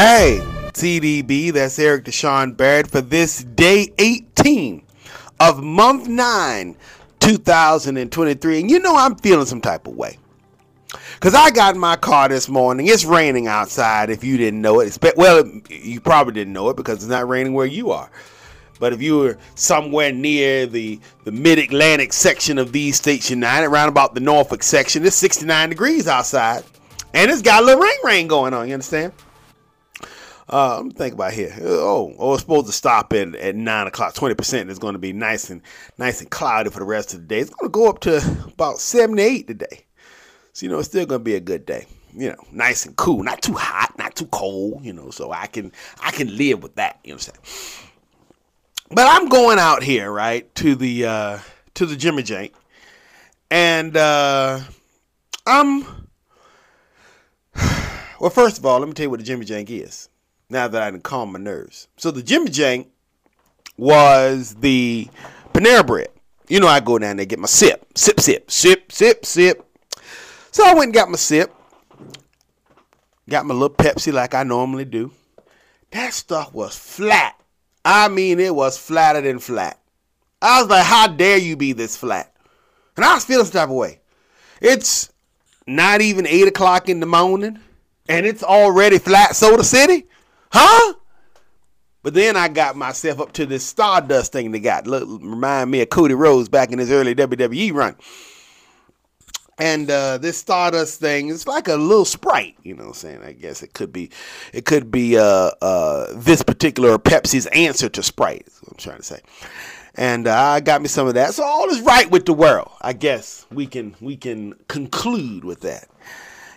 Hey, TDB, that's Eric Deshaun Barrett for this day 18 of month 9, 2023. And you know I'm feeling some type of way. Because I got in my car this morning. It's raining outside if you didn't know it. Well, you probably didn't know it because it's not raining where you are. But if you were somewhere near the, the mid Atlantic section of these Station 9, around about the Norfolk section, it's 69 degrees outside. And it's got a little rain rain going on, you understand? Uh, think about here. Oh, oh, it's supposed to stop at, at nine o'clock. Twenty percent is going to be nice and nice and cloudy for the rest of the day. It's going to go up to about seventy eight today. So you know, it's still going to be a good day. You know, nice and cool, not too hot, not too cold. You know, so I can I can live with that. You know what I'm saying? But I'm going out here right to the uh, to the Jimmy Jank, and uh, I'm. Well, first of all, let me tell you what the Jimmy Jank is now that I can calm my nerves. So the Jimmy Jank was the Panera bread. You know, I go down there get my sip, sip, sip, sip, sip, sip. So I went and got my sip, got my little Pepsi like I normally do. That stuff was flat. I mean, it was flatter than flat. I was like, how dare you be this flat? And I was feeling some type of way. It's not even 8 o'clock in the morning, and it's already flat soda city. Huh? But then I got myself up to this Stardust thing they got. Look, remind me of Cody Rhodes back in his early WWE run. And uh, this Stardust thing is like a little sprite, you know what I'm saying? I guess it could be it could be uh, uh, this particular Pepsi's answer to Sprite, is what I'm trying to say. And uh, I got me some of that. So all is right with the world. I guess we can we can conclude with that.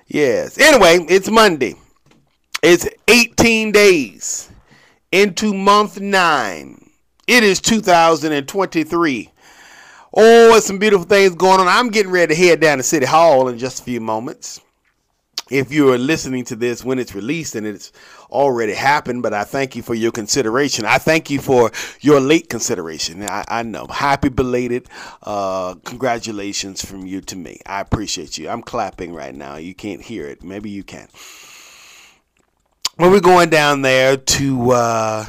Yes. Anyway, it's Monday. It's 18 days into month nine. It is 2023. Oh, it's some beautiful things going on. I'm getting ready to head down to City Hall in just a few moments. If you are listening to this when it's released and it's already happened, but I thank you for your consideration. I thank you for your late consideration. I, I know. Happy belated uh, congratulations from you to me. I appreciate you. I'm clapping right now. You can't hear it. Maybe you can. We're going down there to uh,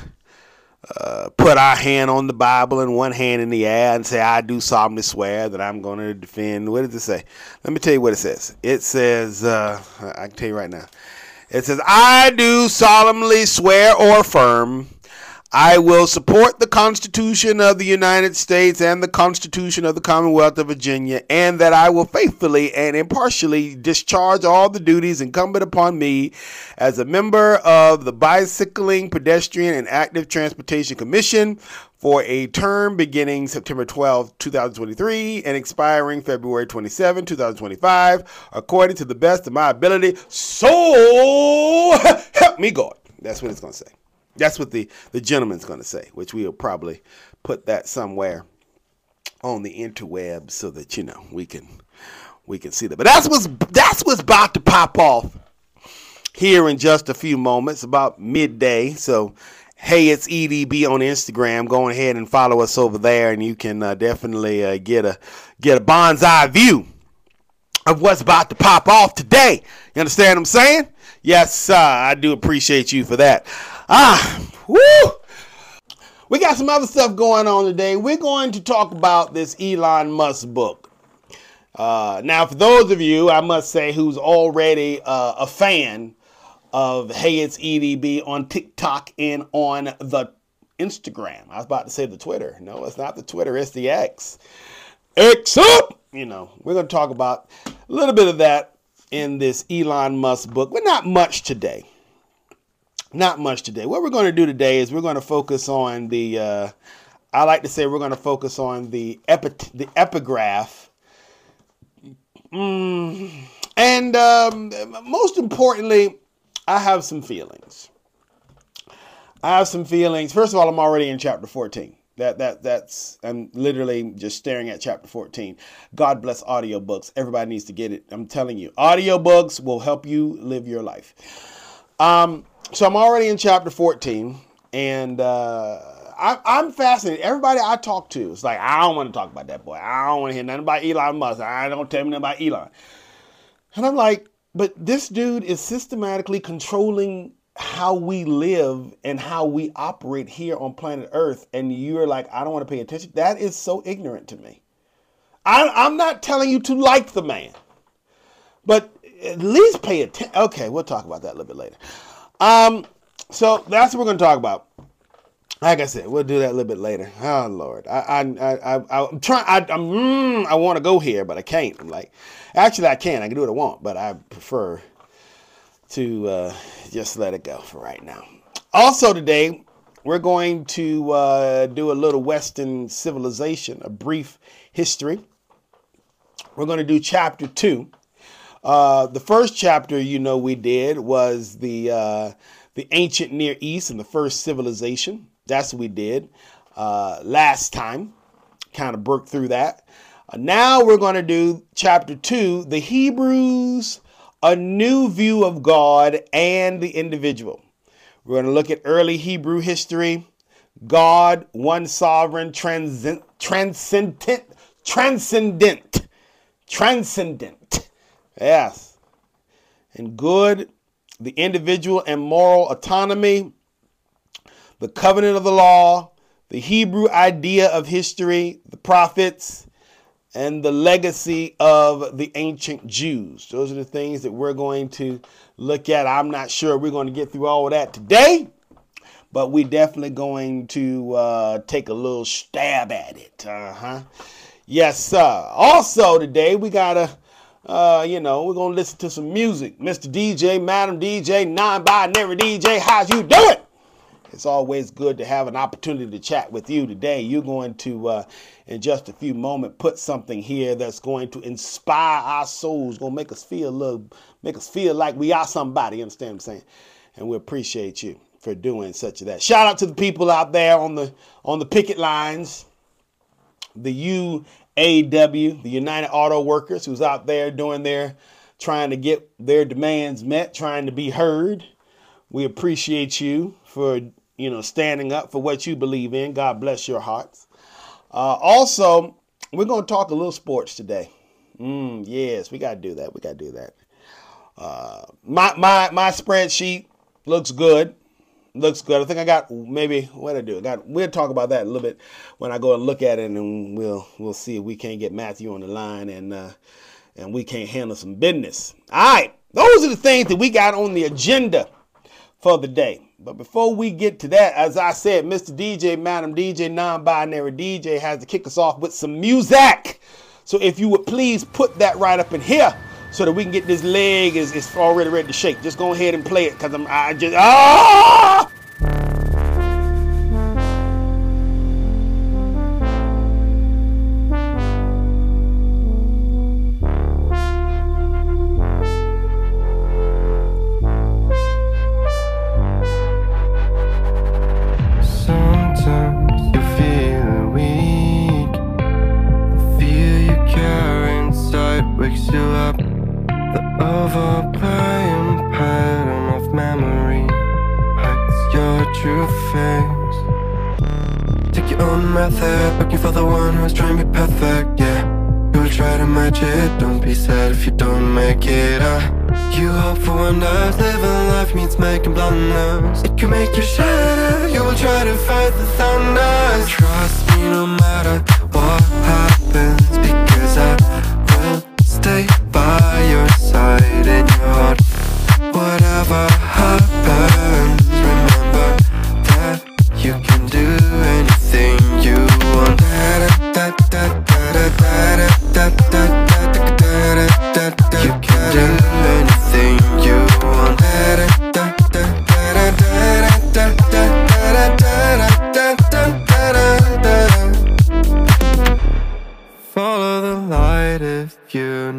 uh, put our hand on the Bible and one hand in the air and say, I do solemnly swear that I'm going to defend. What does it say? Let me tell you what it says. It says, uh, I can tell you right now. It says, I do solemnly swear or affirm I will support the Constitution of the United States and the Constitution of the Commonwealth of Virginia, and that I will faithfully and impartially discharge all the duties incumbent upon me as a member of the Bicycling, Pedestrian, and Active Transportation Commission for a term beginning September 12, 2023, and expiring February 27, 2025, according to the best of my ability. So help me God. That's what it's going to say. That's what the, the gentleman's going to say, which we'll probably put that somewhere on the interweb so that you know we can we can see that. But that's what's that's what's about to pop off here in just a few moments, about midday. So hey, it's EDB on Instagram. Go ahead and follow us over there, and you can uh, definitely uh, get a get a bonsai view of what's about to pop off today. You understand what I'm saying? Yes, uh, I do appreciate you for that. Ah, woo! We got some other stuff going on today. We're going to talk about this Elon Musk book. Uh, now, for those of you, I must say, who's already uh, a fan of Hey It's EDB on TikTok and on the Instagram. I was about to say the Twitter. No, it's not the Twitter, it's the X. X up! You know, we're going to talk about a little bit of that in this Elon Musk book, but not much today not much today. What we're going to do today is we're going to focus on the. Uh, I like to say we're going to focus on the epi- the epigraph, mm, and um, most importantly, I have some feelings. I have some feelings. First of all, I'm already in chapter 14. That that that's I'm literally just staring at chapter 14. God bless audiobooks. Everybody needs to get it. I'm telling you, audiobooks will help you live your life. Um, so I'm already in chapter 14, and uh, I, am fascinated. Everybody I talk to is like, I don't want to talk about that boy. I don't want to hear nothing about Elon Musk. I don't tell me nothing about Elon. And I'm like, but this dude is systematically controlling how we live and how we operate here on planet Earth, and you're like, I don't want to pay attention. That is so ignorant to me. I, I'm not telling you to like the man, but at least pay attention. Okay, we'll talk about that a little bit later. Um, so that's what we're going to talk about. Like I said, we'll do that a little bit later. Oh Lord, I I I, I am trying. I I'm, mm, I want to go here, but I can't. I'm like, actually, I can. I can do what I want, but I prefer to uh, just let it go for right now. Also today, we're going to uh, do a little Western civilization, a brief history. We're going to do chapter two. Uh, the first chapter, you know, we did was the uh, the ancient Near East and the first civilization. That's what we did uh, last time. Kind of broke through that. Uh, now we're going to do chapter two, the Hebrews, a new view of God and the individual. We're going to look at early Hebrew history, God, one sovereign, transcendent, transcendent, transcendent, transcendent. Yes. And good, the individual and moral autonomy, the covenant of the law, the Hebrew idea of history, the prophets, and the legacy of the ancient Jews. Those are the things that we're going to look at. I'm not sure we're going to get through all of that today, but we're definitely going to uh, take a little stab at it. Uh huh. Yes, sir. Also, today we got to. Uh, you know, we're gonna listen to some music. Mr. DJ, Madam DJ, non-binary DJ, how's you doing? It's always good to have an opportunity to chat with you today. You're going to, uh, in just a few moments, put something here that's going to inspire our souls, to make us feel a little, make us feel like we are somebody. You understand what I'm saying? And we appreciate you for doing such of that. Shout out to the people out there on the on the picket lines, the UAW, the United Auto Workers, who's out there doing their, trying to get their demands met, trying to be heard. We appreciate you for you know, standing up for what you believe in. God bless your hearts. Uh, also, we're going to talk a little sports today. Mm, yes, we got to do that. We got to do that. Uh, my my my spreadsheet looks good. Looks good. I think I got maybe what I do. I got. We'll talk about that a little bit when I go and look at it, and we'll we'll see if we can't get Matthew on the line and uh, and we can't handle some business. All right, those are the things that we got on the agenda for the day. But before we get to that, as I said, Mr. DJ, Madam DJ, non binary DJ has to kick us off with some music. So if you would please put that right up in here so that we can get this leg is, is already ready to shake. Just go ahead and play it because I'm I just ah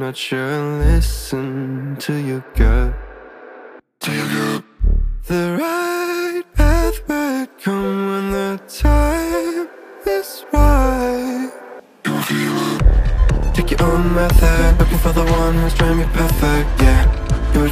not sure and listen to your gut.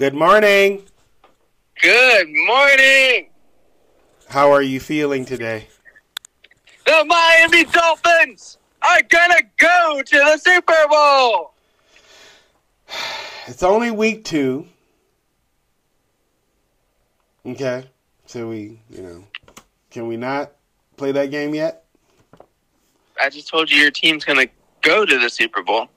Good morning. Good morning. How are you feeling today? The Miami Dolphins are gonna go to the Super Bowl. It's only week two. Okay. So we, you know, can we not play that game yet? I just told you your team's gonna go to the Super Bowl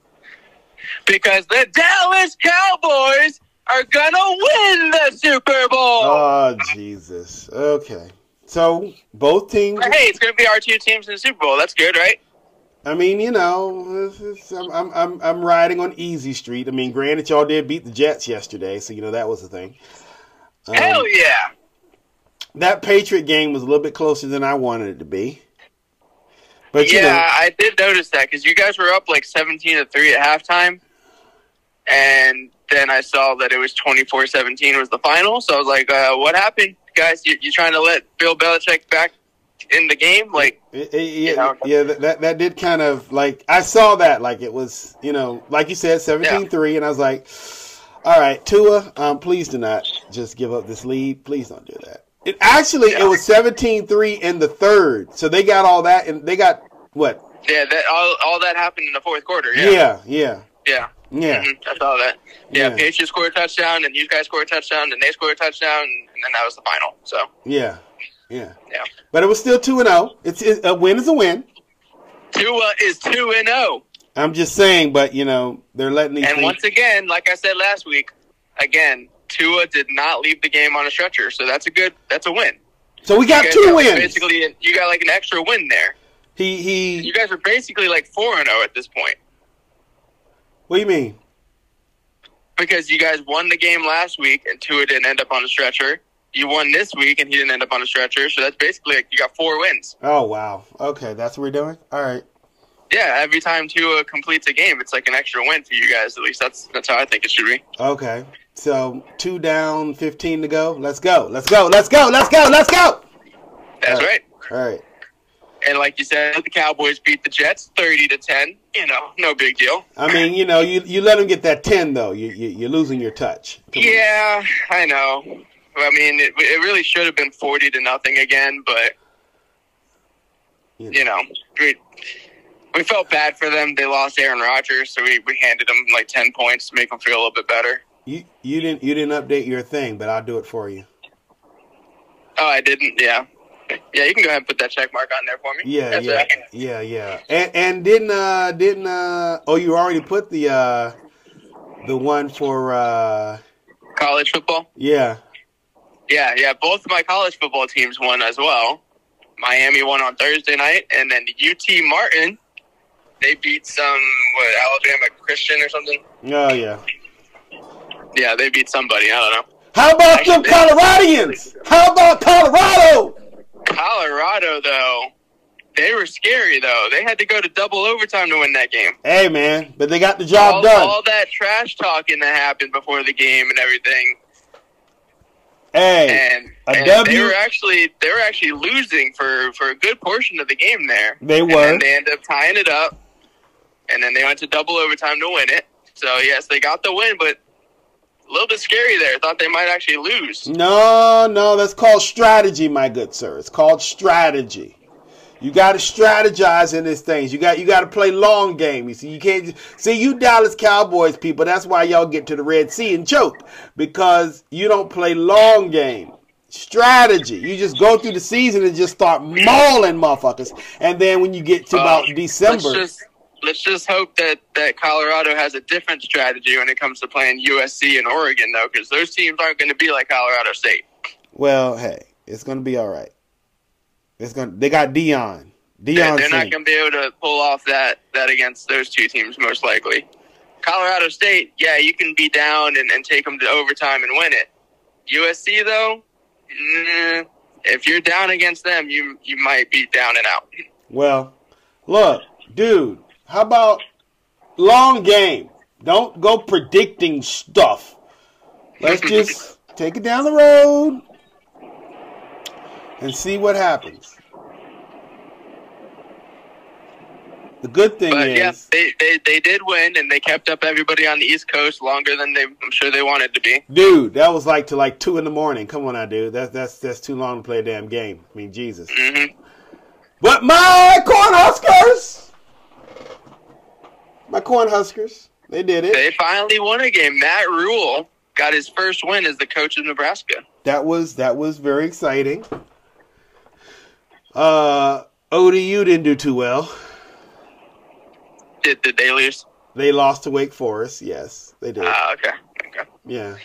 because the Dallas Cowboys are gonna win the Super Bowl. Oh, Jesus. Okay. So both teams. hey, it's gonna be our two teams in the Super Bowl. That's good, right? I mean, you know, I'm, I'm I'm I'm riding on easy street. I mean, granted, y'all did beat the Jets yesterday, so you know that was the thing. Um, Hell yeah. That Patriot game was a little bit closer than I wanted it to be. But yeah, you know, I did notice that because you guys were up like seventeen to three at halftime, and then I saw that it was 24-17 was the final. So I was like, uh, "What happened, guys? You, you trying to let Bill Belichick back in the game?" Like, It- it- yeah, You know? yeah, that, that did kind of like I saw that like it was you know like you said 17-3 and I was like, all right, Tua, um, please do not just give up this lead. Please don't do that. It actually it was 17-3 in the third, so they got all that and they got what? yeah, that all all that happened in the fourth quarter. Yeah, Yeah, yeah, yeah, yeah. Mhm, I saw that. Yeah, Yeah. Patriots scored a touchdown, and you guys scored a touchdown, and they scored a touchdown, and then that was the final. So yeah, yeah. yeah, But it was still two and zero. It's it, a win is a win. Tua is two and zero. I'm just saying, but you know they're letting these And things. once again, like I said last week, again, Tua did not leave the game on a stretcher, so that's a good, that's a win. so we got two got wins. Basically, you got like an extra win there. He he. You guys are basically like four and zero at this point What do you mean? because you guys won the game last week, and Tua didn't end up on a stretcher. You won this week, and he didn't end up on a stretcher. So that's basically like you got four wins. Oh wow. Okay, that's what we're doing. All right. Yeah, every time Tua completes a game, it's like an extra win for you guys. At least that's that's how I think it should be. Okay. So two down, fifteen to go. Let's go. Let's go. Let's go. Let's go. Let's go. That's All right. All right. And like you said, the Cowboys beat the Jets thirty to ten. You know, no big deal. I mean, you know, you you let them get that ten though. You, you you're losing your touch. Come on. Yeah, I know. I mean, it, it really should have been forty to nothing again, but You you know, we we felt bad for them. They lost Aaron Rodgers, so we, we handed them like ten points to make them feel a little bit better. You you didn't you didn't update your thing, but I'll do it for you. Oh, I didn't. Yeah, yeah. You can go ahead and put that check mark on there for me. Yeah, That's yeah, right. yeah, yeah. And and didn't uh didn't uh oh you already put the uh the one for uh College football. yeah Yeah, yeah. Both my college football teams won as well. Miami won on Thursday night, and then UT Martin they beat some what Alabama Christian or something. oh yeah. Yeah, they beat somebody. I don't know. How about them Coloradians? How about Colorado? Colorado though, they were scary though. They had to go to double overtime to win that game. Hey man, but they got the job all, done. all that trash talking that happened before the game and everything, hey, and, and W? they were actually they were actually losing for for a good portion of the game there. They And were. then they ended up tying it up, and then they went to double overtime to win it. So yes, they got the win, but a little bit scary there. Thought they might actually lose. No, no, that's called strategy, my good sir. It's called strategy. You got to strategize in these things. You got you got to play long game. You see, you can't see you Dallas Cowboys people. That's why y'all get to the Red Sea and choke because you don't play long game strategy. You just go through the season and just start mauling motherfuckers, and then when you get to about Uh, December, Let's just let's just hope that that Colorado has a different strategy when it comes to playing USC and Oregon, though, because those teams aren't going to be like Colorado State. well, hey, it's gonna be all right. It's gonna. They got Deion. They're, Deion. they're not going to be able to pull off that that against those two teams, most likely. Colorado State, yeah, you can be down and, and take them to overtime and win it. USC though, mm, if you're down against them, you you might be down and out. Well, look, dude. How about long game? Don't go predicting stuff. Let's just take it down the road and see what happens. The good thing But is, yeah, they, they they did win, and they kept up everybody on the East Coast longer than they I'm sure they wanted to be. dude, that was like to like two in the morning. Come on, I dude. That's that's that's too long to play a damn game. I mean, Jesus. hmm But my Cornhuskers, my Cornhuskers, they did it. They finally won a game. Matt Rhule got his first win as the coach of Nebraska. that was that was very exciting. Uh, ODU didn't do too well. Did did they lose? They lost to Wake Forest. Yes, they did. Ah, okay. Okay. yeah.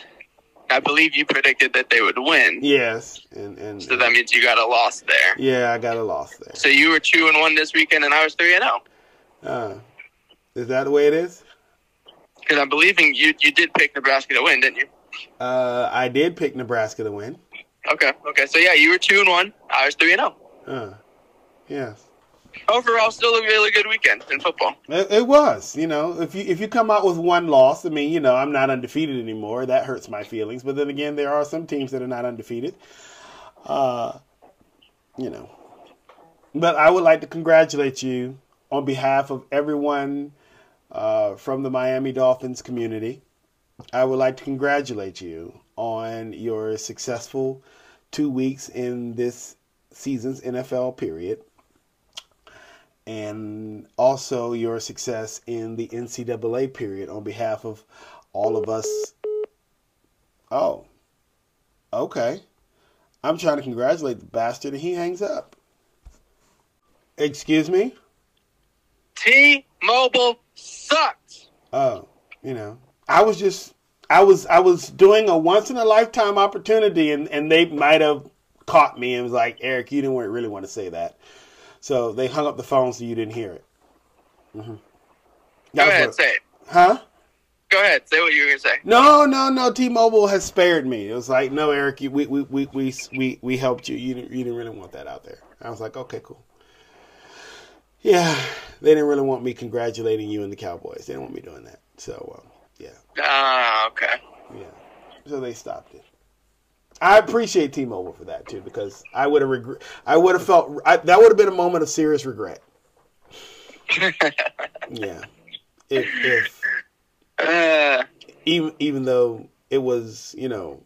I believe you predicted that they would win. Yes. And and So that means you got a loss there. yeah, I got a loss there. So you were two and one this weekend, and I was three and zero. Uh, is that the way it is? Because I'm believing you you did pick Nebraska to win, didn't you? Uh, I did pick Nebraska to win. Okay. Okay. So yeah, you were two and one. I was three and zero. Uh, yes. Overall, still a really good weekend in football. It, it was, you know, if you if you come out with one loss, I mean, you know, I'm not undefeated anymore. That hurts my feelings. But then again, there are some teams that are not undefeated. Uh, you know, but I would like to congratulate you on behalf of everyone uh, from the Miami Dolphins community. I would like to congratulate you on your successful two weeks in this season's NFL period and also your success in the NCAA period on behalf of all of us. Oh, okay. I'm trying to congratulate the bastard and he hangs up. Excuse me? T-Mobile sucks. Oh, you know, I was just, I was, I was doing a once in a lifetime opportunity and, and they might have caught me and was like, Eric, you didn't really want to say that. So they hung up the phone so you didn't hear it. hmm Go ahead, say it. Huh? Go ahead, say what you were gonna say. No, no, no. T-Mobile has spared me. It was like, no, Eric, you, we, we, we, we, we, we helped you. You didn't, you didn't really want that out there. I was like, okay, cool. Yeah, they didn't really want me congratulating you and the Cowboys. They didn't want me doing that. So, um, yeah, Ah, okay. yeah. So they stopped it. I appreciate T-Mobile for that too, because I would have regret. I would have felt I, that would have been a moment of serious regret. Yeah, if if uh, even even though it was you know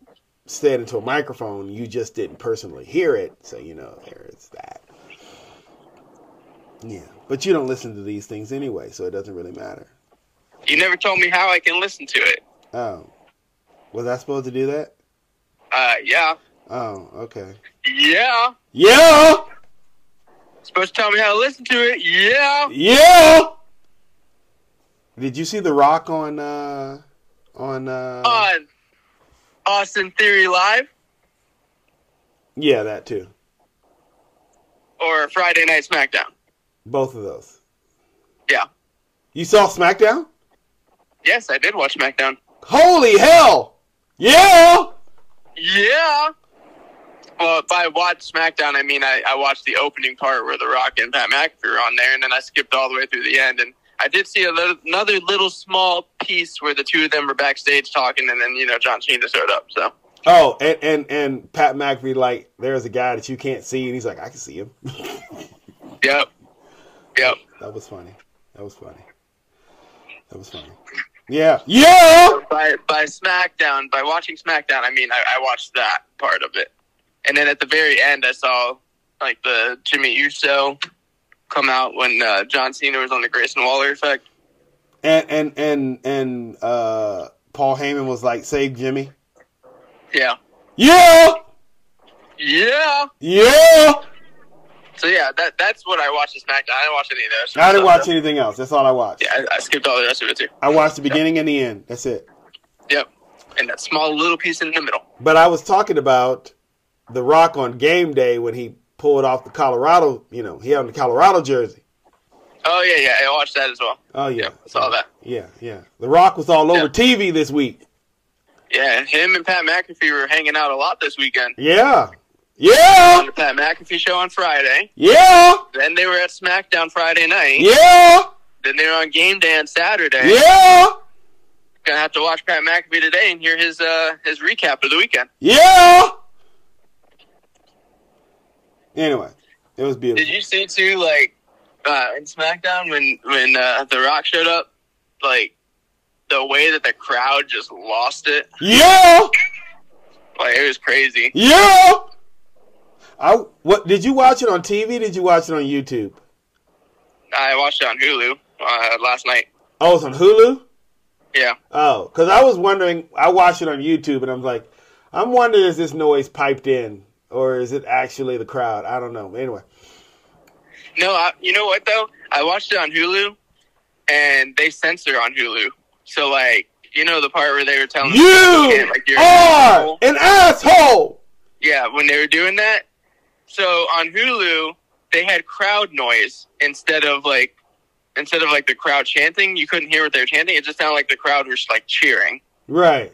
said into a microphone, you just didn't personally hear it, so you know there is that. Yeah, but you don't listen to these things anyway, so it doesn't really matter. you never told me how I can listen to it. Oh, was I supposed to do that? Uh, yeah, Oh, okay. yeah. Yeah, Supposed to tell me how to listen to it. Yeah. yeah. Did you see The Rock on uh on uh? On Austin Theory Live yeah, that too. or Friday Night SmackDown. Both of those. Yeah. You saw SmackDown? Yes, I did watch SmackDown. Holy hell! Yeah. Yeah. Well, by watch SmackDown, I mean I, I watched the opening part where The Rock and Pat McAfee were on there, and then I skipped all the way through the end. And I did see a little, another little small piece where the two of them were backstage talking, and then you know John Cena showed up. So Oh, and, and and Pat McAfee, like, there's a guy that you can't see, and he's like, I can see him. yep, yep. that was funny. That was funny. That was funny. Yeah. Yeah. By by SmackDown, by watching SmackDown, I mean I, I watched that part of it, and then at the very end, I saw like the Jimmy Uso come out when uh, John Cena was on the Grayson Waller effect. And and and and uh, Paul Heyman was like, "Save Jimmy." Yeah. Yeah, Yeah. yeah. So yeah, that that's what I watched this SmackDown. I didn't watch any of those. I didn't watch anything else. That's all I watched. Yeah, I, I skipped all the rest of it too. I watched the beginning and the end. That's it. Yep. And that small little piece in the middle. But I was talking about The Rock on game day when he pulled off the Colorado. You know, he had on the Colorado jersey. Oh yeah, yeah, I watched that as well. Oh yeah, Yep, saw that. Yeah, yeah. The Rock was all over Yeah. TV this week. Yeah, and him and Pat McAfee were hanging out a lot this weekend. Yeah, On yeah, the Pat McAfee show on Friday. yeah, Then they were at SmackDown Friday night. yeah, Then they were on Game Day on Saturday. yeah, Gonna have to watch Pat McAfee today and hear his uh his recap of the weekend. yeah. Anyway, it was beautiful. Did you see too, like uh, in SmackDown when when uh, The Rock showed up, like the way that the crowd just lost it, Yeah, like it was crazy. yeah. I what? Did you watch it on TV? Did you watch it on YouTube? I watched it on Hulu uh, last night. Oh, it's on Hulu. Yeah, Oh, because I was wondering. I watched it on YouTube, and I'm like, I'm wondering is this noise piped in, or is it actually the crowd? I don't know. Anyway, no, I, you know what though? I watched it on Hulu, and they censor on Hulu. So like, you know the part where they were telling you like, you're an are asshole? an asshole. Yeah, when they were doing that. So on Hulu, they had crowd noise instead of like instead of like the crowd chanting. You couldn't hear what they were chanting. It just sounded like the crowd was like cheering. Right.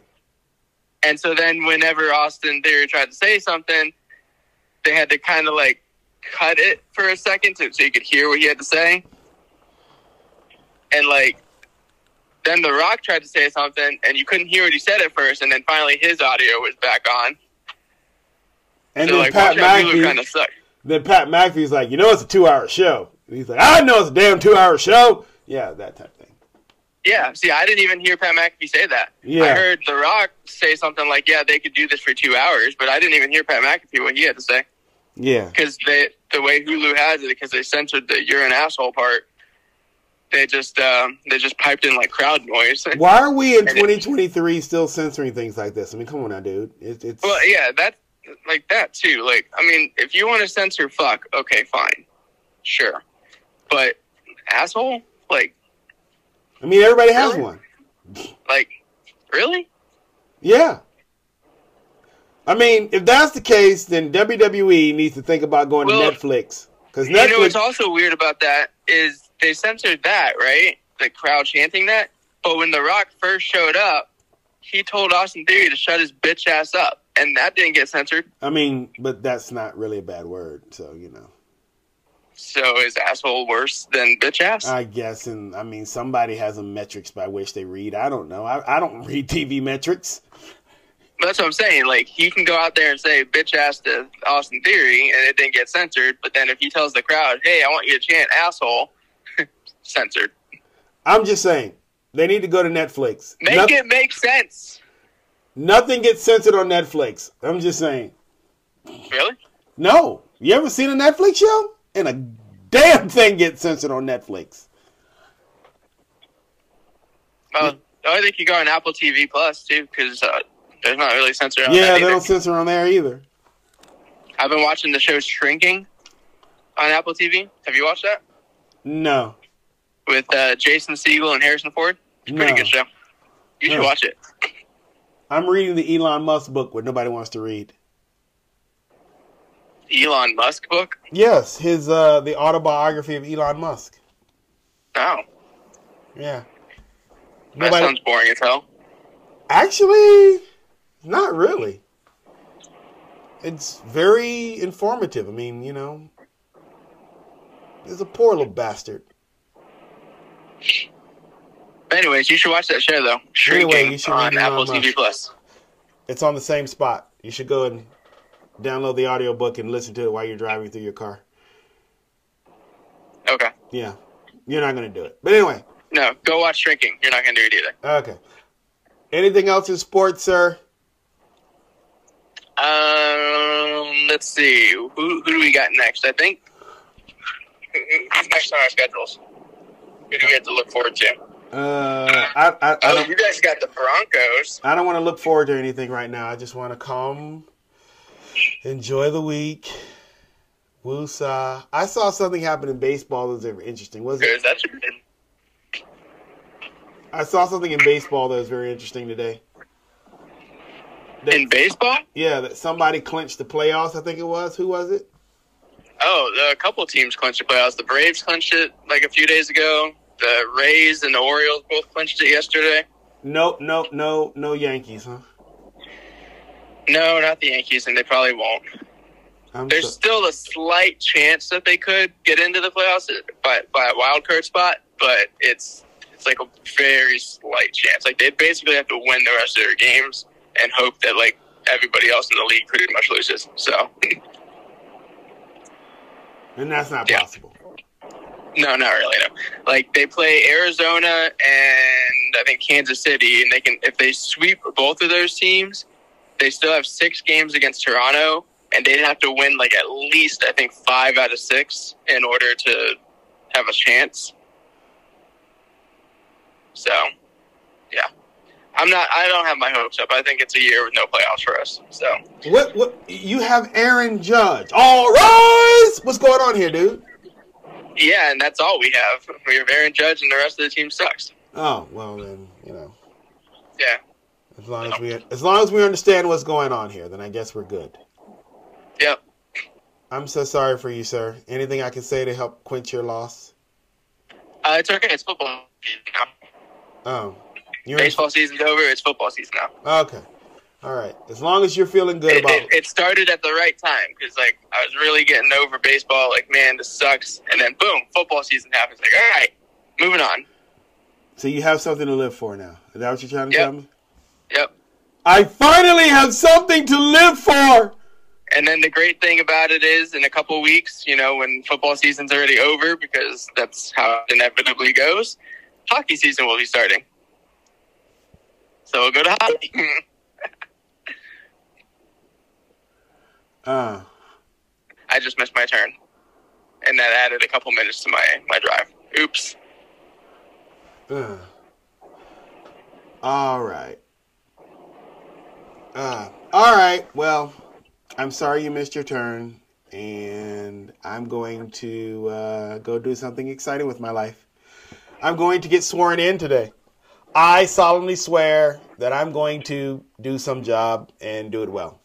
And so then whenever Austin Theory tried to say something, they had to kind of like cut it for a second to, so you could hear what he had to say. And like then The Rock tried to say something and you couldn't hear what he said at first, and then finally his audio was back on. And so then like Pat kind McAfee. of. Then Pat McAfee's like, you know, it's a two-hour show. And he's like, I know it's a damn two-hour show. Yeah, that type thing. Yeah, see, I didn't even hear Pat McAfee say that. Yeah. I heard The Rock say something like, "Yeah, they could do this for two hours," but I didn't even hear Pat McAfee what he had to say Yeah. because they the way Hulu has it because they censored the "you're an asshole" part. They just um, they just piped in like crowd noise. Why are we in 2023 still censoring things like this? I mean, come on now, dude. It, it's Well, yeah, that like that too. Like, I mean, if you want to censor fuck, okay, fine, sure, but asshole, like, I mean, everybody has Really? one. like, really? Yeah. I mean, if that's the case, then WWE needs to think about going Well, to Netflix because You know what's also weird about that is they censored that, right? The crowd chanting that. But when The Rock first showed up, he told Austin Theory to shut his bitch ass up, and that didn't get censored. I mean, but that's not really a bad word, so you know. So is asshole worse than bitch ass? I guess, and I mean, somebody has a metrics by which they read. I don't know. I, I don't read TV metrics. That's what I'm saying. Like he can go out there and say bitch ass to Austin Theory, and it didn't get censored. But then if he tells the crowd, "Hey, I want you to chant asshole," censored. I'm just saying they need to go to Netflix. Make it make sense. Nothing gets censored on Netflix. I'm just saying. Really? No, you ever seen a Netflix show? And a damn thing gets censored on Netflix. Uh, I think you go on Apple TV Plus too, because uh, there's not really censor on yeah, they either. don't censor on there either. I've been watching the show Shrinking on Apple TV. Have you watched that No, with uh, Jason Segel and Harrison Ford? It's a pretty No. good show. You should No. watch it. I'm reading the Elon Musk book, what nobody wants to read. Elon Musk book. Yes, his uh the autobiography of Elon Musk. Oh, Yeah. that Nobody sounds boring as hell. actually not really. It's very informative. I mean, you know, he's a poor little bastard. Anyways, you should watch that show though. Shrinking Anyway, you should on Apple TV Musk. Plus. It's on the same spot. You should go and download the audiobook and listen to it while you're driving through your car. Okay. Yeah. You're not going to do it. But anyway, No, go watch Shrinking. You're not gonna do it either. okay. Anything else in sports, sir? Um, let's see. Who who do we got next? I think. I next on our schedules? Who do we have to look forward to? Uh, I, I, I Oh, don't, you guys got the Broncos. I don't want to look forward to anything right now. I just want to come, enjoy the week. Woosah. I saw something happen in baseball that was very interesting. Was it? Because that should be I saw something in baseball that was very interesting today. That- in baseball. yeah, that somebody clinched the playoffs. I think it was. Who was it? Oh, a couple teams clinched the playoffs. The Braves clinched it like a few days ago. The Rays and the Orioles both clinched it yesterday. No, no, no, no Yankees, huh? No, not the Yankees, and they probably won't. I'm There's so- still a slight chance that they could get into the playoffs by by a wild card spot, but it's it's like a very slight chance. Like they basically have to win the rest of their games and hope that like everybody else in the league pretty much loses. So and that's not Yeah. possible. No, not really. No, like they play Arizona and I think Kansas City, and they can if they sweep both of those teams, they still have six games against Toronto, and they'd have to win like at least I think five out of six in order to have a chance. So, yeah, I'm not. I don't have my hopes up. I think it's a year with no playoffs for us. So, What? What? You have Aaron Judge. All rise. What's going on here, dude? Yeah, and that's all we have. We have Aaron Judge, and the rest of the team sucks. Oh well, then you know. Yeah, As long as we as long as we understand what's going on here, then I guess we're good. yep. I'm so sorry for you, sir. Anything I can say to help quench your loss? Uh, it's okay. It's football season now. Oh, you're Baseball season's over. It's football season now. okay. All right. As long as you're feeling good It, about it, it started at the right time because, like, I was really getting over baseball. Like, man, this sucks. And then, boom, football season happens. Like, all right, moving on. so you have something to live for now. Is that what you're trying to Yep. tell me? Yep. I finally have something to live for. And then the great thing about it is, in a couple weeks, you know, when football season's already over, because that's how it inevitably goes, hockey season will be starting. So we'll go to hockey. Uh, I just missed my turn, and that added a couple minutes to my my drive. Oops. uh. All right. Uh, all right. Well, I'm sorry you missed your turn, and I'm going to uh, go do something exciting with my life. I'm going to get sworn in today. I solemnly swear that I'm going to do some job and do it well.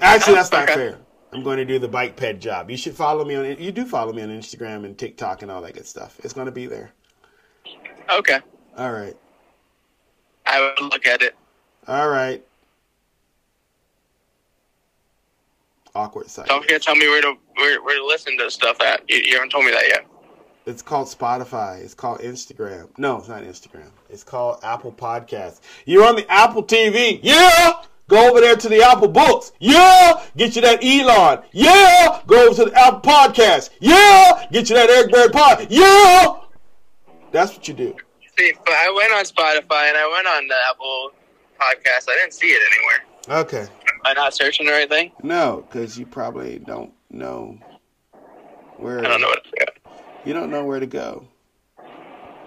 Actually, that's not Okay. fair. I'm going to do the bike ped job. You should follow me on. You do follow me on Instagram and TikTok and all that good stuff. It's going to be there. Okay, All right. I will look at it. All right. Awkward site. Don't forget to tell me where to where, where to listen to stuff at. You, you haven't told me that yet. It's called Spotify. It's called Instagram. No, it's not Instagram. It's called Apple Podcasts. You're on the Apple TV. Yeah. Go over there to the Apple Books. Yeah. Get you that Elon. Yeah. Go over to the Apple Podcast. Yeah. Get you that Eric Bird Pod. Yeah. That's what you do. See, but I went on Spotify and I went on the Apple podcast. I didn't see it anywhere. Okay. Am I not searching or anything? No, because you probably don't know where. I don't know what to do. You don't know where to go.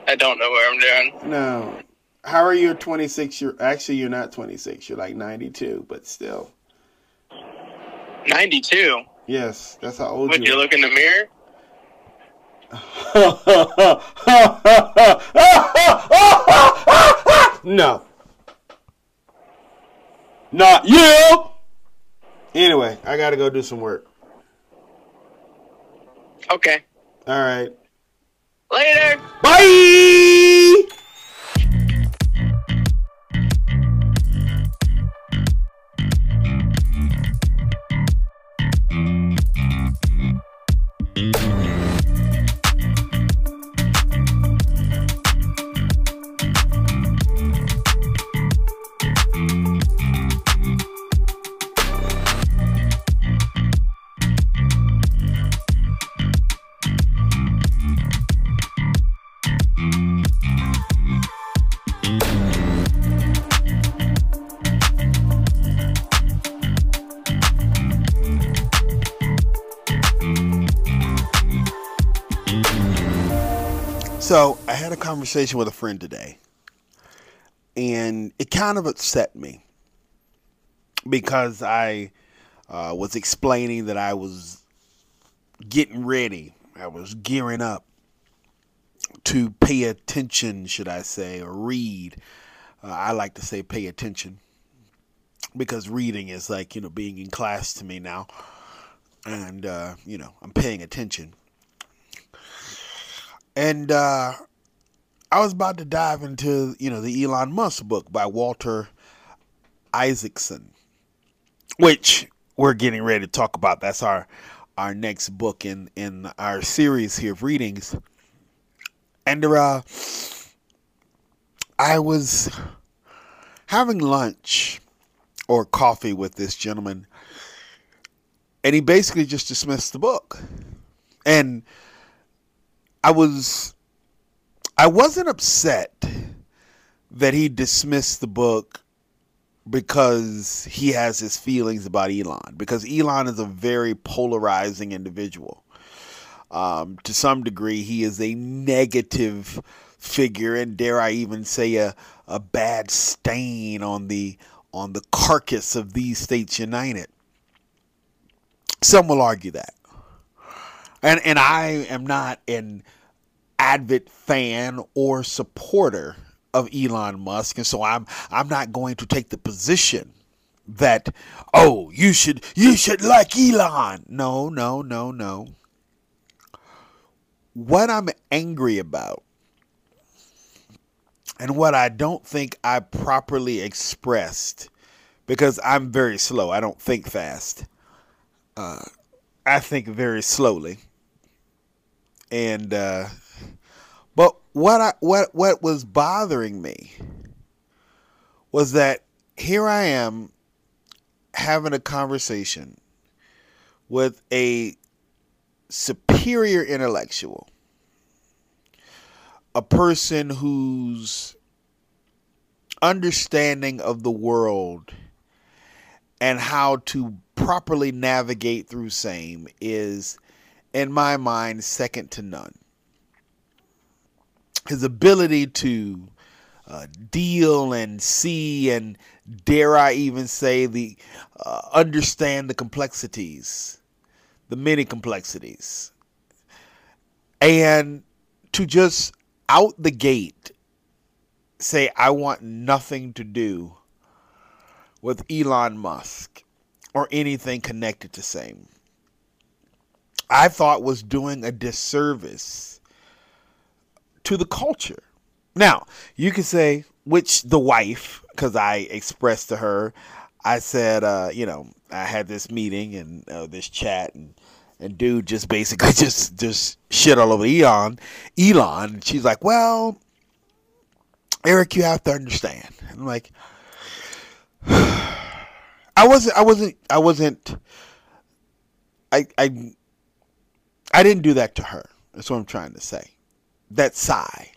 I don't know where I'm doing. No. How are you 26? You're actually you're not 26. You're like 92, but still. 92. Yes, that's how old Would you you look in the mirror? no. Not you. Anyway, I got to go do some work. Okay. All right. Later. Bye. So I had a conversation with a friend today, and it kind of upset me because I uh, was explaining that I was getting ready, I was gearing up to pay attention, should I say, or read. Uh, I like to say pay attention because reading is like, you know, being in class to me now. And, uh, you know, I'm paying attention. And uh, I was about to dive into, you know, the Elon Musk book by Walter Isaacson, which we're getting ready to talk about. That's our our next book in in our series here of readings. And uh, I was having lunch or coffee with this gentleman, and he basically just dismissed the book. And I was, I wasn't upset that he dismissed the book because he has his feelings about Elon, because Elon is a very polarizing individual. Um, to some degree, he is a negative figure, and dare I even say a, a bad stain on the on the carcass of these states united. Some will argue that, and and I am not an avid fan or supporter of Elon Musk, and so I'm I'm not going to take the position that oh you should you should like Elon. No, no, no, no. What I'm angry about and what I don't think I properly expressed because I'm very slow. I don't think fast. Uh, I think very slowly. And uh, but what I what what was bothering me was that here I am having a conversation with a superior intellectual, a person whose understanding of the world and how to properly navigate through same is in my mind second to none his ability to uh, deal and see and dare I even say the uh, understand the complexities, the many complexities, and to just out the gate say I want nothing to do with Elon Musk or anything connected to same. I thought was doing a disservice to the culture. Now, you could say, which the wife, because I expressed to her, I said, uh, you know, I had this meeting and uh, this chat, and and dude just basically just just shit all over Elon. Elon, she's like, well, Eric, you have to understand. I'm like, I wasn't, I wasn't, I wasn't, I, I didn't do that to her. That's what I'm trying to say. That sigh.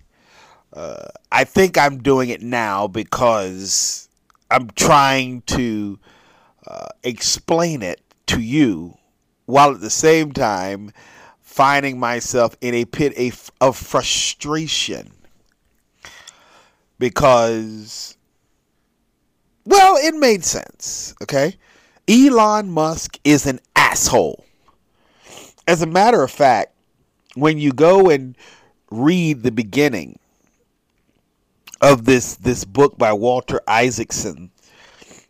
Uh, I think I'm doing it now because I'm trying to uh, explain it to you while at the same time finding myself in a pit of frustration because well it made sense okay elon musk is an asshole as a matter of fact when you go and read the beginning of this this book by walter isaacson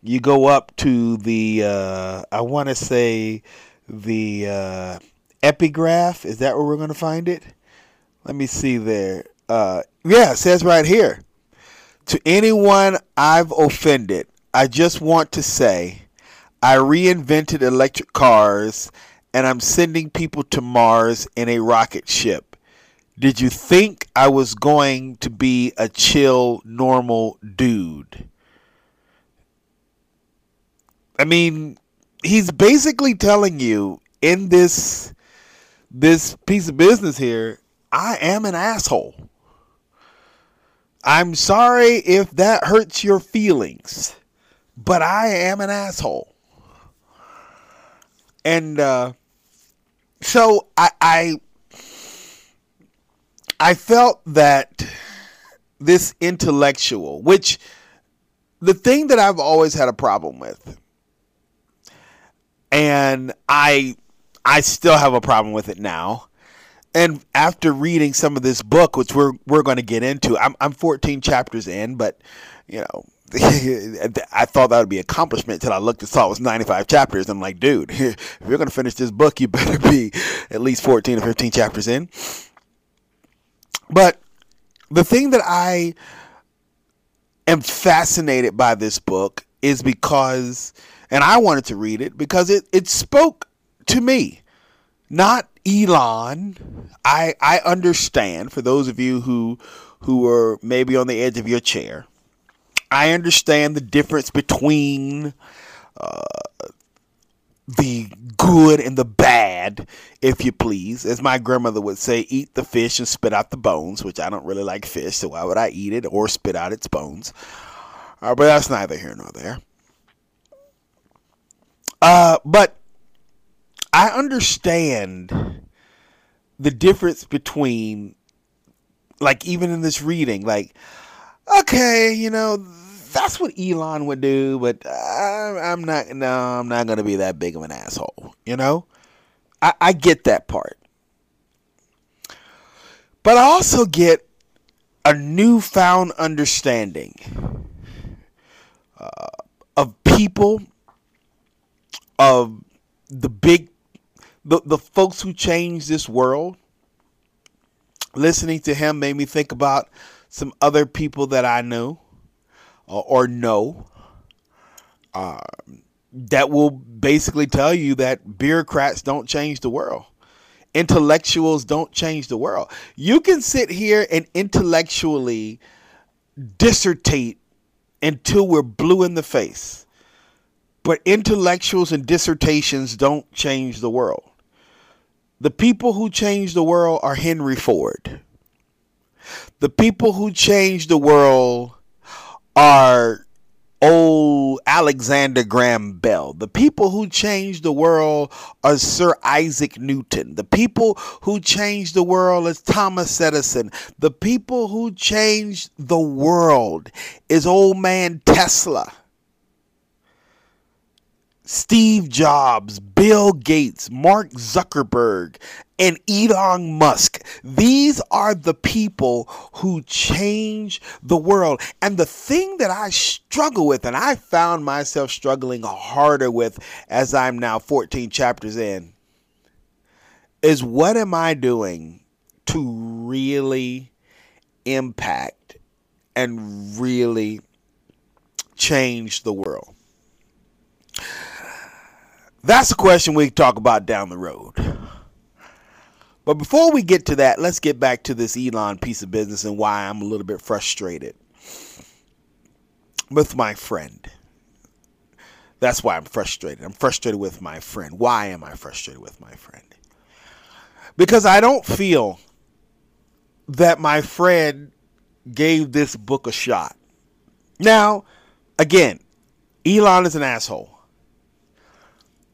you go up to the uh, i want to say the uh, epigraph. Is that where we're going to find it? Let me see there. Uh, yeah it says right here to anyone I've offended, I just want to say I reinvented electric cars and I'm sending people to Mars in a rocket ship. Did you think I was going to be a chill, normal dude? I mean, he's basically telling you in this this piece of business here, I am an asshole. I'm sorry if that hurts your feelings, but I am an asshole. And uh, so I, I I felt that this intellectual, which the thing that I've always had a problem with, and I I still have a problem with it now. And after reading some of this book, which we're we're going to get into, I'm I'm 14 chapters in, but you know, I thought that would be accomplishment until I looked and saw it was 95 chapters. I'm like, dude, if you're going to finish this book, you better be at least 14 or 15 chapters in. But the thing that I am fascinated by this book is because, and I wanted to read it because it, it spoke to me, not Elon. I I understand for those of you who who are maybe on the edge of your chair. I understand the difference between uh, the good and the bad, if you please. As my grandmother would say, eat the fish and spit out the bones, which I don't really like fish, so why would I eat it or spit out its bones? Uh, but that's neither here nor there. Uh, but I understand the difference between, like, even in this reading, like, okay, you know, that's what Elon would do, but I, I'm not, no, I'm not to be that big of an asshole, you know? I, I get that part. But I also get a newfound understanding uh, of people, of the big the, the folks who changed this world, listening to him made me think about some other people that I knew uh, or no uh, that will basically tell you that bureaucrats don't change the world. Intellectuals don't change the world. You can sit here and intellectually dissertate until we're blue in the face. But intellectuals and dissertations don't change the world. The people who change the world are Henry Ford. The people who change the world are old Alexander Graham Bell. The people who changed the world are Sir Isaac Newton. The people who changed the world is Thomas Edison. The people who changed the world is old man Tesla. Steve Jobs, Bill Gates, Mark Zuckerberg, and Elon Musk. These are the people who change the world. And the thing that I struggle with, and I found myself struggling harder with as I'm now 14 chapters in, is what am I doing to really impact and really change the world? That's a question we talk about down the road. But before we get to that, let's get back to this Elon piece of business and why I'm a little bit frustrated with my friend. That's why I'm frustrated. I'm frustrated with my friend. Why am I frustrated with my friend? Because I don't feel that my friend gave this book a shot. Now, again, Elon is an asshole.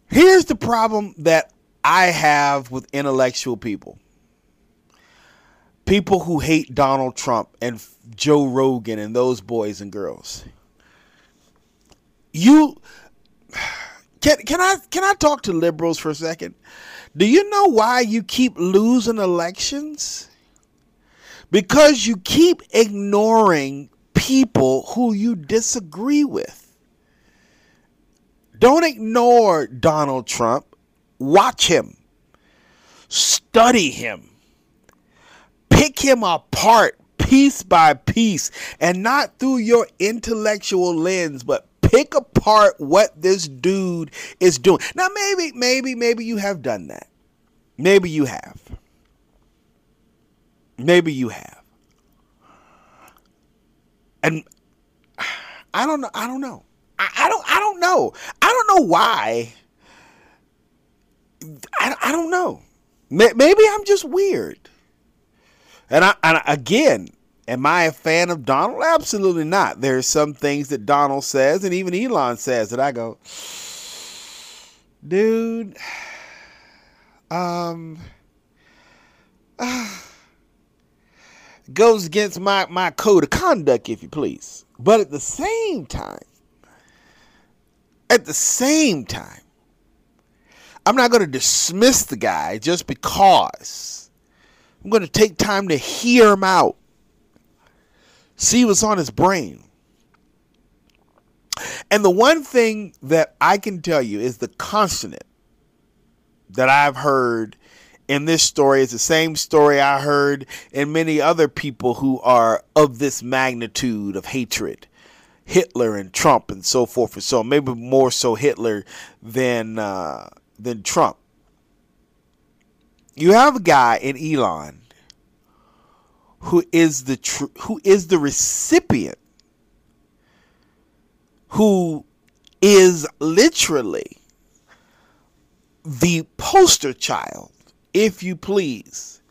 Here's the problem that I have with intellectual people people who hate Donald Trump and Joe Rogan and those boys and girls. You can can I can I talk to liberals for a second? Do you know why you keep losing elections? Because you keep ignoring people who you disagree with. Don't ignore Donald Trump. Watch him. Study him. Pick him apart piece by piece and not through your intellectual lens, but pick apart what this dude is doing. Now maybe maybe maybe you have done that. Maybe you have. Maybe you have. And I don't know I don't know. I, I don't I don't know. I don't know why. I, I don't know. Maybe I'm just weird. And I and again, am I a fan of Donald? Absolutely not. There's some things that Donald says and even Elon says that I go, dude, um, uh, goes against my, my code of conduct, if you please. But at the same time, at the same time, I'm not going to dismiss the guy just because. I'm going to take time to hear him out, see what's on his brain. And the one thing that I can tell you is the consonant that I've heard in this story is the same story I heard in many other people who are of this magnitude of hatred. Hitler and Trump and so forth and so on. Maybe more so Hitler than uh, than Trump. You have a guy in Elon who is the tr- who is the recipient who is literally the poster child, if you please,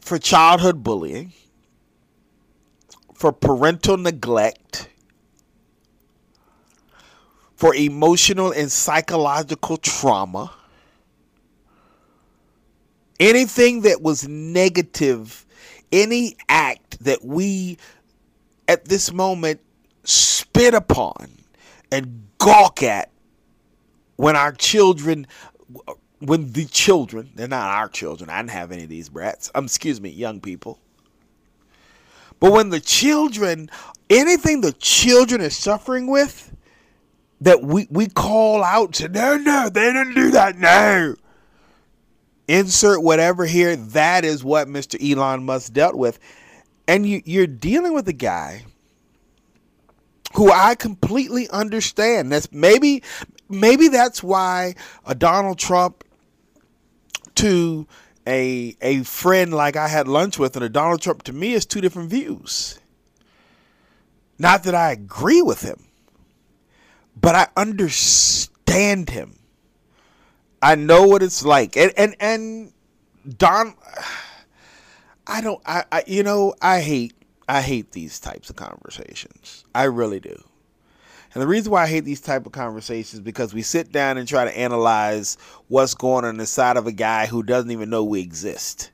for childhood bullying, for parental neglect, for emotional and psychological trauma. Anything that was negative, any act that we at this moment spit upon and gawk at when our children when the children they're not our children i didn't have any of these brats um excuse me young people but when the children anything the children are suffering with that we we call out to no no they didn't do that no insert whatever here that is what mr elon musk dealt with and you you're dealing with a guy who I completely understand. That's maybe maybe that's why a Donald Trump to a a friend like I had lunch with and a Donald Trump to me is two different views. Not that I agree with him, but I understand him. I know what it's like. And and and Don I don't I, I you know, I hate I hate these types of conversations. I really do. And the reason why I hate these type of conversations because we sit down and try to analyze what's going on inside of a guy who doesn't even know we exist.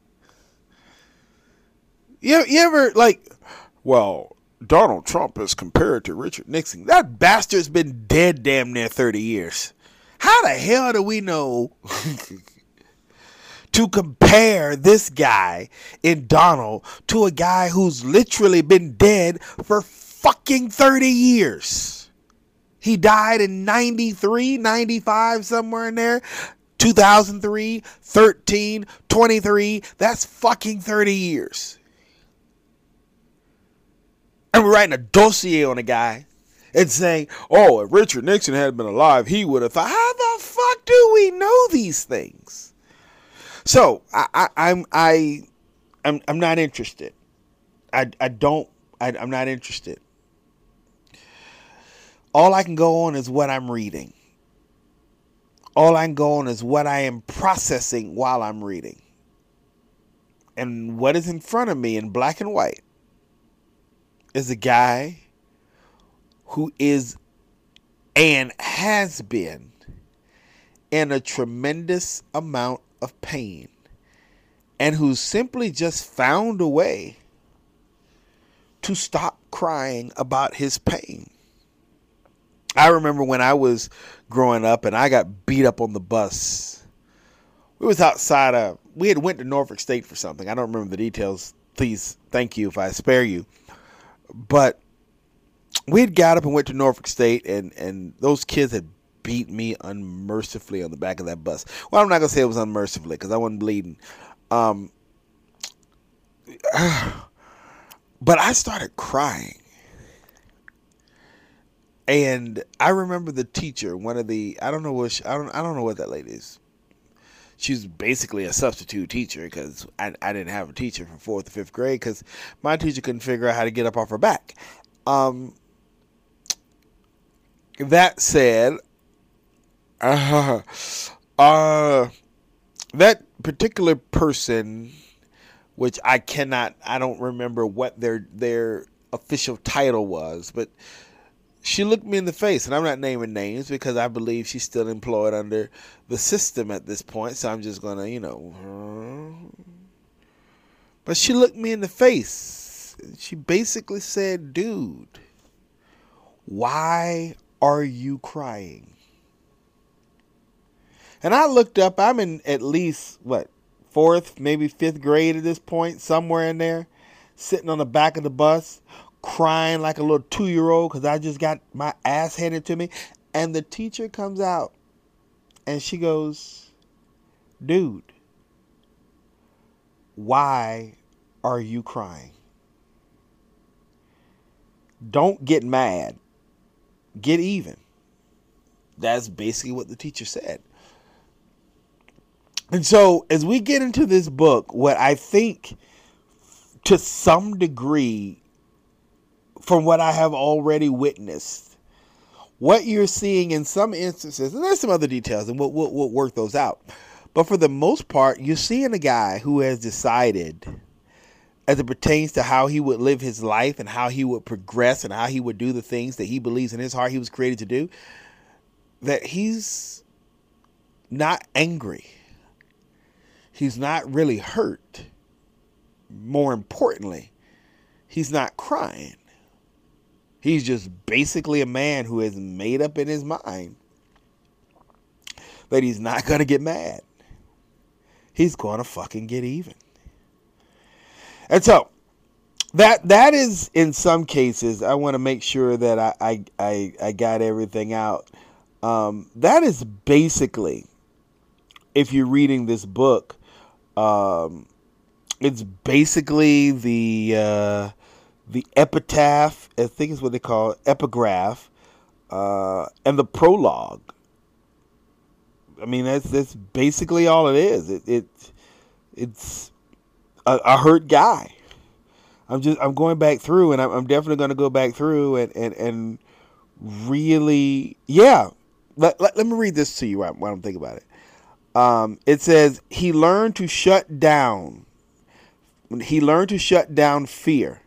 You, you ever like, well, Donald Trump is compared to Richard Nixon. That bastard's been dead damn near 30 years. How the hell do we know to compare this guy in Donald to a guy who's literally been dead for fucking 30 years. He died in 93, 95, somewhere in there. 2003, 13, 23. That's fucking 30 years. And we're writing a dossier on a guy and saying, oh, if Richard Nixon had been alive, he would have thought, how the fuck do we know these things? So I, I I'm I I'm I'm not interested. I I don't I, I'm not interested. All I can go on is what I'm reading. All I can go on is what I am processing while I'm reading. And what is in front of me in black and white is a guy who is and has been in a tremendous amount of pain and who simply just found a way to stop crying about his pain. I remember when I was growing up and I got beat up on the bus. We was outside of we had went to Norfolk State for something. I don't remember the details. Please thank you if I spare you. But we had got up and went to Norfolk State and and those kids had beat me unmercifully on the back of that bus. Well, I'm not gonna say it was unmercifully because I wasn't bleeding. Um, but I started crying. And I remember the teacher, one of the I don't know what I don't I don't know what that lady is. She's basically a substitute teacher because I, I didn't have a teacher from fourth to fifth grade because my teacher couldn't figure out how to get up off her back. Um, that said, uh, uh, that particular person, which I cannot, I don't remember what their their official title was, but she looked me in the face, and I'm not naming names because I believe she's still employed under the system at this point. So I'm just gonna, you know. Uh. But she looked me in the face. She basically said, dude, why are you crying? And I looked up, I'm in at least, what, fourth, maybe fifth grade at this point, somewhere in there, sitting on the back of the bus, crying like a little two year old because I just got my ass handed to me. And the teacher comes out and she goes, Dude, why are you crying? Don't get mad. Get even. That's basically what the teacher said. And so, as we get into this book, what I think to some degree, from what I have already witnessed, what you're seeing in some instances, and there's some other details, and we'll, we'll, we'll work those out. But for the most part, you're seeing a guy who has decided, as it pertains to how he would live his life and how he would progress and how he would do the things that he believes in his heart he was created to do, that he's not angry He's not really hurt. More importantly, he's not crying. He's just basically a man who has made up in his mind that he's not going to get mad. He's going to fucking get even. And so, that that is in some cases i want to make sure that i i i, I got everything out um, that is basically if you're reading this book um, it's basically the uh, the epitaph. I think is what they call it, epigraph, uh, and the prologue. I mean, that's that's basically all it is. It, it it's a, a, hurt guy. I'm just I'm going back through, and I'm, I'm definitely going to go back through and and and really, yeah. Let, let, let me read this to you while, while I'm thinking about it um, it says he learned to shut down. He learned to shut down fear.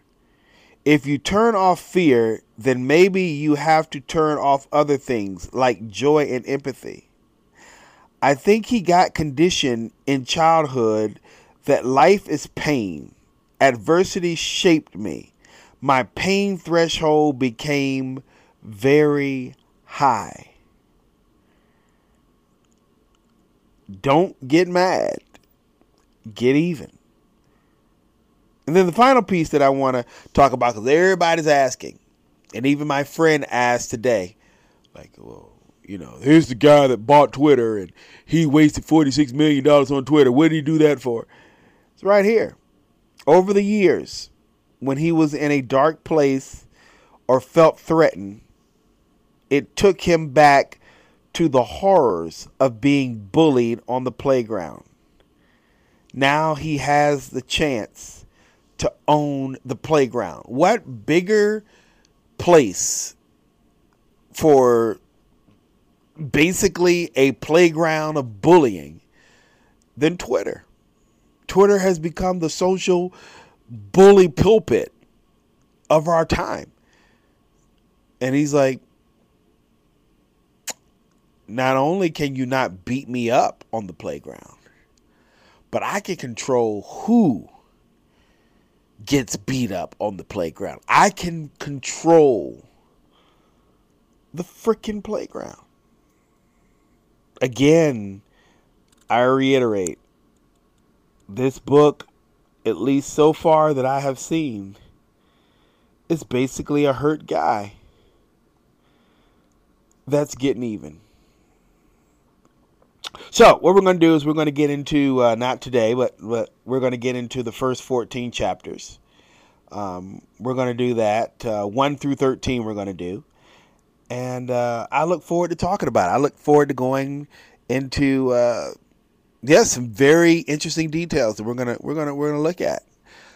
If you turn off fear, then maybe you have to turn off other things like joy and empathy. I think he got conditioned in childhood that life is pain. Adversity shaped me. My pain threshold became very high. Don't get mad. Get even. And then the final piece that I want to talk about, because everybody's asking, and even my friend asked today, like, well, you know, here's the guy that bought Twitter and he wasted $46 million on Twitter. What did he do that for? It's right here. Over the years, when he was in a dark place or felt threatened, it took him back to the horrors of being bullied on the playground. Now he has the chance to own the playground. What bigger place for basically a playground of bullying than Twitter? Twitter has become the social bully pulpit of our time. And he's like, not only can you not beat me up on the playground, but I can control who gets beat up on the playground. I can control the freaking playground. Again, I reiterate this book, at least so far that I have seen, is basically a hurt guy that's getting even. So what we're going to do is we're going to get into uh, not today, but, but we're going to get into the first 14 chapters. Um, we're going to do that uh, one through 13. We're going to do, and uh, I look forward to talking about it. I look forward to going into uh, yes, some very interesting details that we're gonna we're gonna we're gonna look at.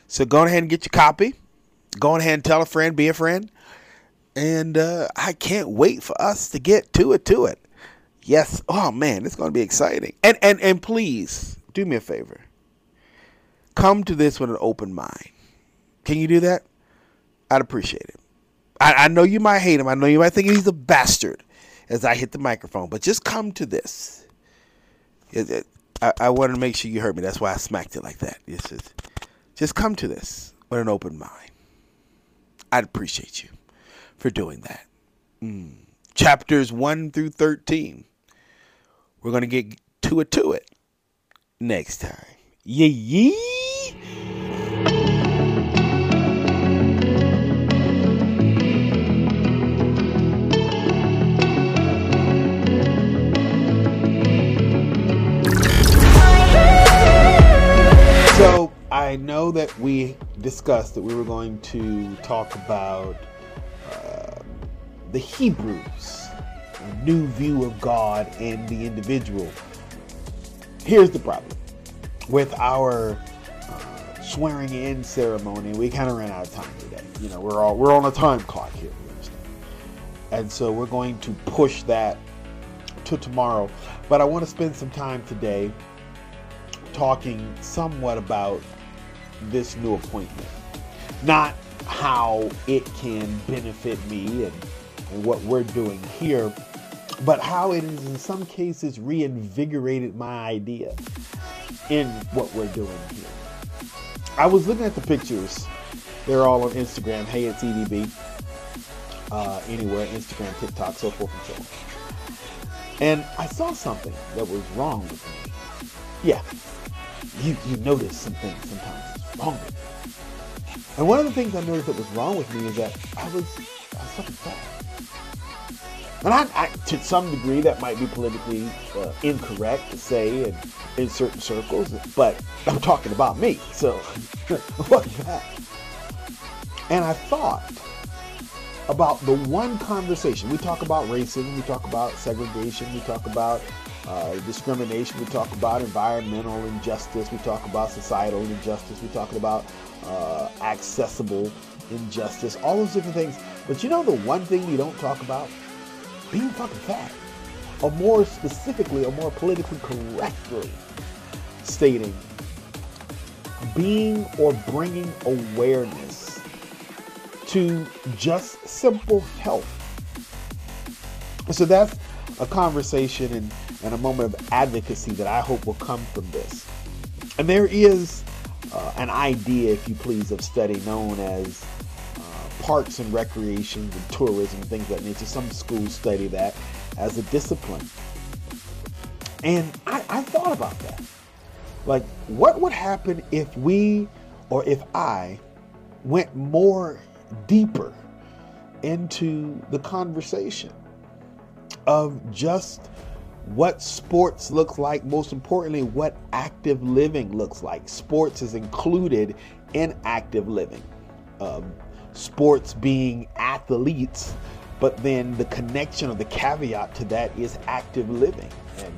So go ahead and get your copy. Go ahead and tell a friend, be a friend, and uh, I can't wait for us to get to it to it. Yes. Oh man, it's going to be exciting. And and and please do me a favor. Come to this with an open mind. Can you do that? I'd appreciate it. I, I know you might hate him. I know you might think he's a bastard as I hit the microphone, but just come to this. It, it, I, I wanted to make sure you heard me. That's why I smacked it like that. It's just, just come to this with an open mind. I'd appreciate you for doing that. Mm. Chapters 1 through 13. We're going to get to it to it next time. Yee yee. So I know that we discussed that we were going to talk about uh, the Hebrews, new view of God and the individual. Here's the problem with our uh, swearing in ceremony. We kind of ran out of time today. You know, we're all we're on a time clock here. And so we're going to push that to tomorrow. But I want to spend some time today talking somewhat about this new appointment. Not how it can benefit me and, and what we're doing here, but how it has in some cases reinvigorated my idea in what we're doing here. I was looking at the pictures. They're all on Instagram. Hey, it's EDB. Uh, anywhere, Instagram, TikTok, so forth and so on. And I saw something that was wrong with me. Yeah, you, you notice some things sometimes is wrong with me. And one of the things I noticed that was wrong with me is that I was I was fat. And I, I, to some degree, that might be politically uh, incorrect to say in, in certain circles, but I'm talking about me, so that. And I thought about the one conversation. We talk about racism, we talk about segregation, we talk about uh, discrimination, we talk about environmental injustice, we talk about societal injustice, we talk about uh, accessible injustice, all those different things. But you know the one thing we don't talk about? Being fucking fat. Or more specifically, or more politically correctly stating, being or bringing awareness to just simple health. So that's a conversation and, and a moment of advocacy that I hope will come from this. And there is uh, an idea, if you please, of study known as parks and recreation and tourism, things of that nature. Some schools study that as a discipline. And I, I thought about that. Like, what would happen if we or if I went more deeper into the conversation of just what sports looks like, most importantly, what active living looks like. Sports is included in active living. Um, sports being athletes, but then the connection or the caveat to that is active living. And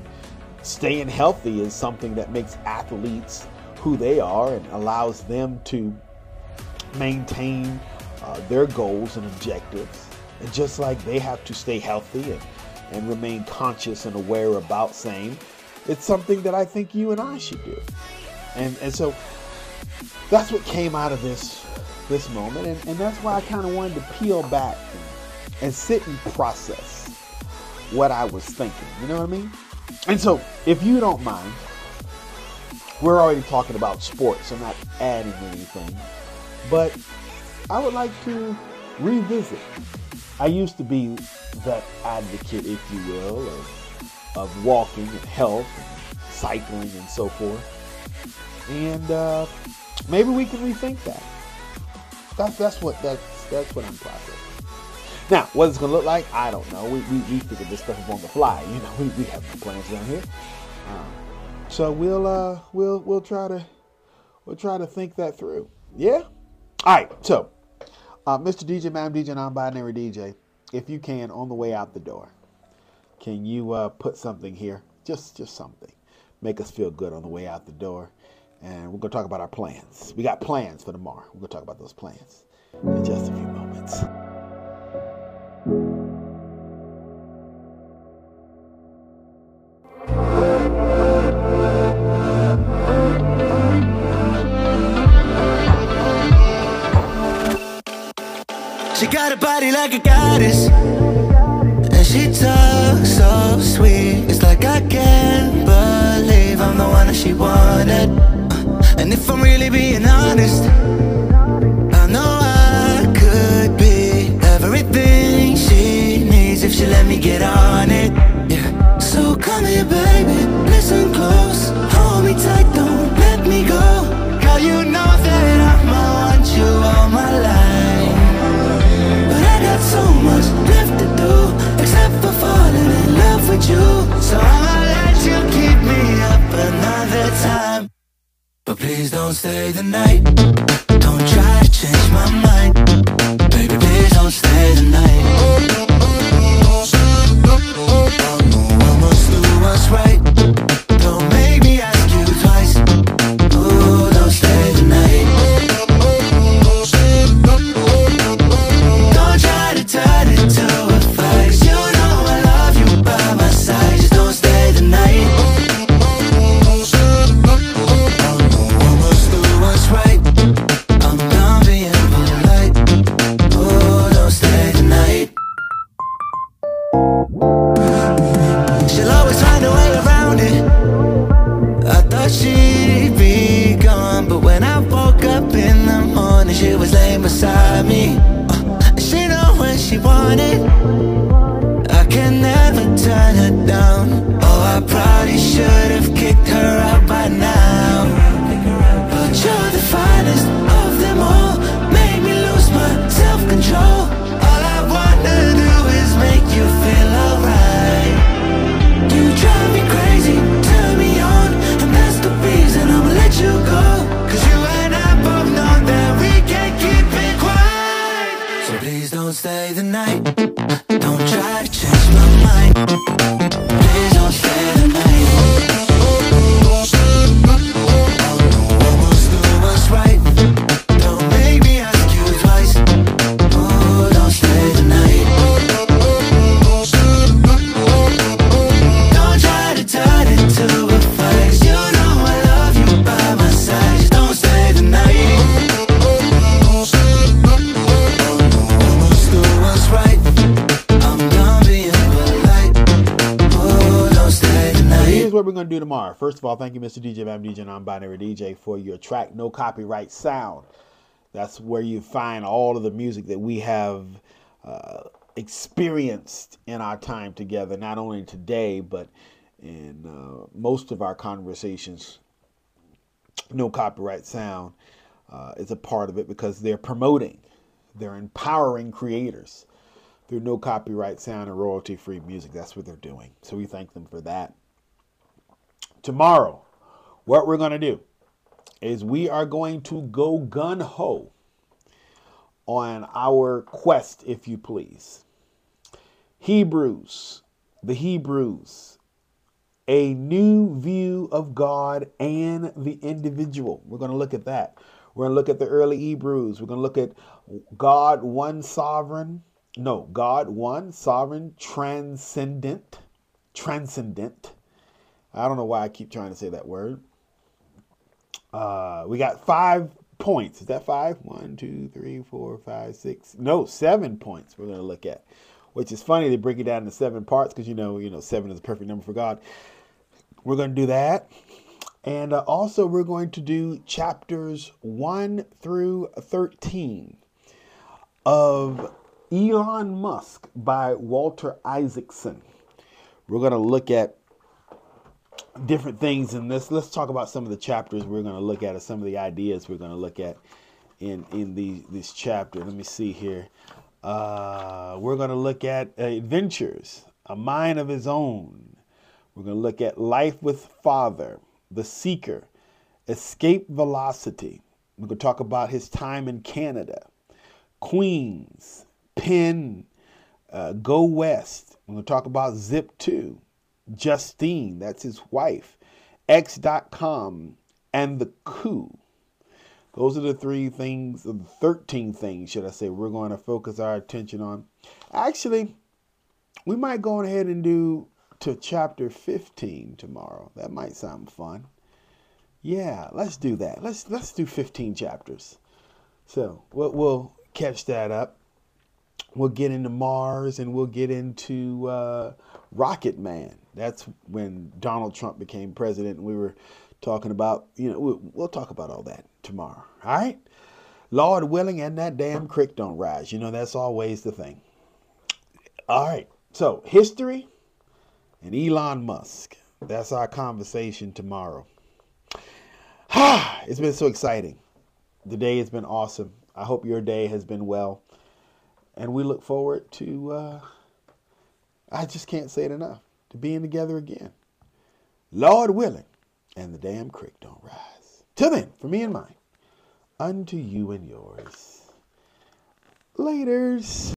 staying healthy is something that makes athletes who they are and allows them to maintain uh, their goals and objectives. And just like they have to stay healthy and, and remain conscious and aware about same, it's something that I think you and I should do. And and so that's what came out of this this moment, and, and that's why I kind of wanted to peel back and, and sit and process what I was thinking. You know what I mean? And so, if you don't mind, we're already talking about sports, I'm not adding anything. But I would like to revisit. I used to be that advocate, if you will, of, of walking and health and cycling and so forth. And uh, maybe we can rethink that. That's that's what that's that's what I'm processing. Now, what it's gonna look like, I don't know. We we, we figured this stuff up on the fly. You know, we, we have no plans down here. Um, so we'll uh we'll we'll try to we'll try to think that through. Yeah. All right. So, uh, Mr. DJ, Madam DJ, non-binary DJ, if you can, on the way out the door, can you uh, put something here? Just just something, make us feel good on the way out the door. And we're gonna talk about our plans. We got plans for tomorrow. We're gonna talk about those plans in just a few moments. She got a body like a goddess. And she talks so sweet. It's like I can't And if I'm really being honest, I know I could be everything she needs if she let me get on it. Yeah. So come here, baby, listen close, hold me tight, don't let me go. Girl, you know that I'ma want you all my life. But I got so much left to do, except for falling in love with you. So I'ma But please don't stay the night. Don't try to change my mind. Stay the night. Don't try to change my mind. First of all, thank you, Mr. DJ, I'm DJ, non-binary DJ, for your track No Copyright Sound. That's where you find all of the music that we have uh, experienced in our time together, not only today, but in uh, most of our conversations. No Copyright Sound uh, is a part of it because they're promoting, they're empowering creators through no copyright sound and royalty free music. That's what they're doing. So we thank them for that. Tomorrow, what we're going to do is we are going to go gun ho on our quest, if you please. Hebrews, the Hebrews, a new view of God and the individual. We're going to look at that. We're going to look at the early Hebrews. We're going to look at God, one sovereign. No, God, one sovereign, transcendent, transcendent. I don't know why I keep trying to say that word. Uh, we got five points. Is that five? One, two, three, four, five, six. No, seven points. We're going to look at, which is funny. They break it down into seven parts because you know, you know, seven is a perfect number for God. We're going to do that, and uh, also we're going to do chapters one through thirteen of Elon Musk by Walter Isaacson. We're going to look at different things in this. Let's talk about some of the chapters we're going to look at, or some of the ideas we're going to look at in in the this chapter. Let me see here. Uh, we're going to look at adventures, a mind of his own. We're going to look at life with Father, the Seeker, escape velocity. We're going to talk about his time in Canada, Queens, Penn, uh, Go West. We're going to talk about Zip 2, Justine, that's his wife, X.com, and the coup. Those are the three things, the 13 things, should I say, we're going to focus our attention on. Actually, we might go ahead and do to chapter 15 tomorrow. That might sound fun. Yeah, let's do that. Let's let's do 15 chapters. So we'll, we'll catch that up. We'll get into Mars and we'll get into uh, Rocket Man. That's when Donald Trump became president. And we were talking about, you know, we'll, we'll talk about all that tomorrow. All right? Lord willing, and that damn creek don't rise. You know, that's always the thing. All right. So, history and Elon Musk. That's our conversation tomorrow. it's been so exciting. The day has been awesome. I hope your day has been well. And we look forward to, uh, I just can't say it enough, to being together again. Lord willing, and the damn creek don't rise. Till then, for me and mine, unto you and yours. Laters.